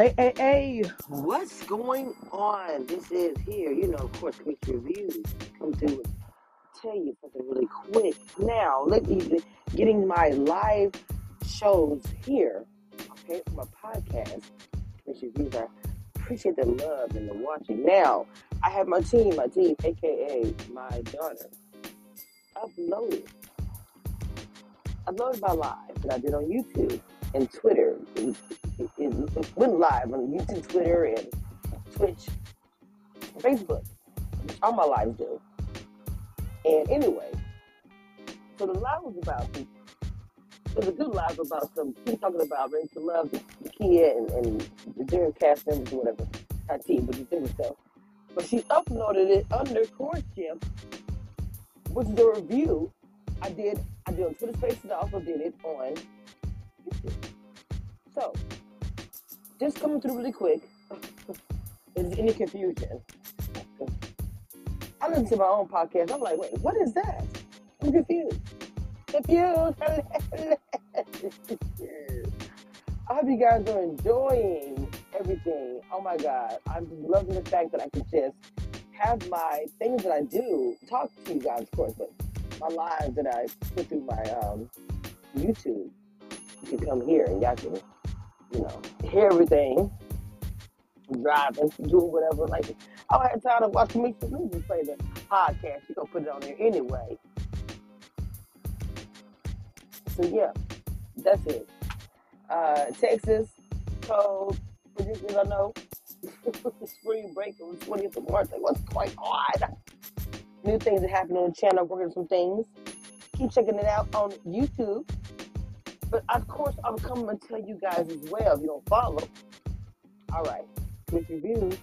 Hey, hey, hey, what's going on? This is here, you know, of course, quick reviews. Come to tell you something really quick. Now, let me getting my live shows here, okay, for my podcast. Quick reviews. I appreciate the love and the watching. Now, I have my team, my team, aka my daughter, uploaded, uploaded my live that I did on YouTube and Twitter. It, it, it went live on YouTube, Twitter, and Twitch, Facebook. All my lives do. And anyway, so the live was about it was a good live about some keep talking about ready to love the, kid and, and the different cast members or whatever. Not team, but the different stuff. But she uploaded it under courtship, which is a review I did I did on Twitter Spaces. I also did it on So, just coming through really quick. Is any confusion? I listen to my own podcast. I'm like, wait, what is that? I'm confused. Confused. I hope you guys are enjoying everything. Oh my God. I'm just loving the fact that I can just have my things that I do, talk to you guys, of course, but my lives that I put through my um, YouTube, you can come here and y'all can, you know, hear everything, driving, doing whatever. Like, I don't have time to watch me. So let play the podcast. You gonna put it on there anyway. So yeah, that's it. Uh, Texas cold predictions. I know spring break on the twentieth of March. Like, what's going on? New things that happen on the channel. Working some things. Keep checking it out on YouTube. But of course, I'm coming to tell you guys as well. If you don't follow, all right. Quick reviews.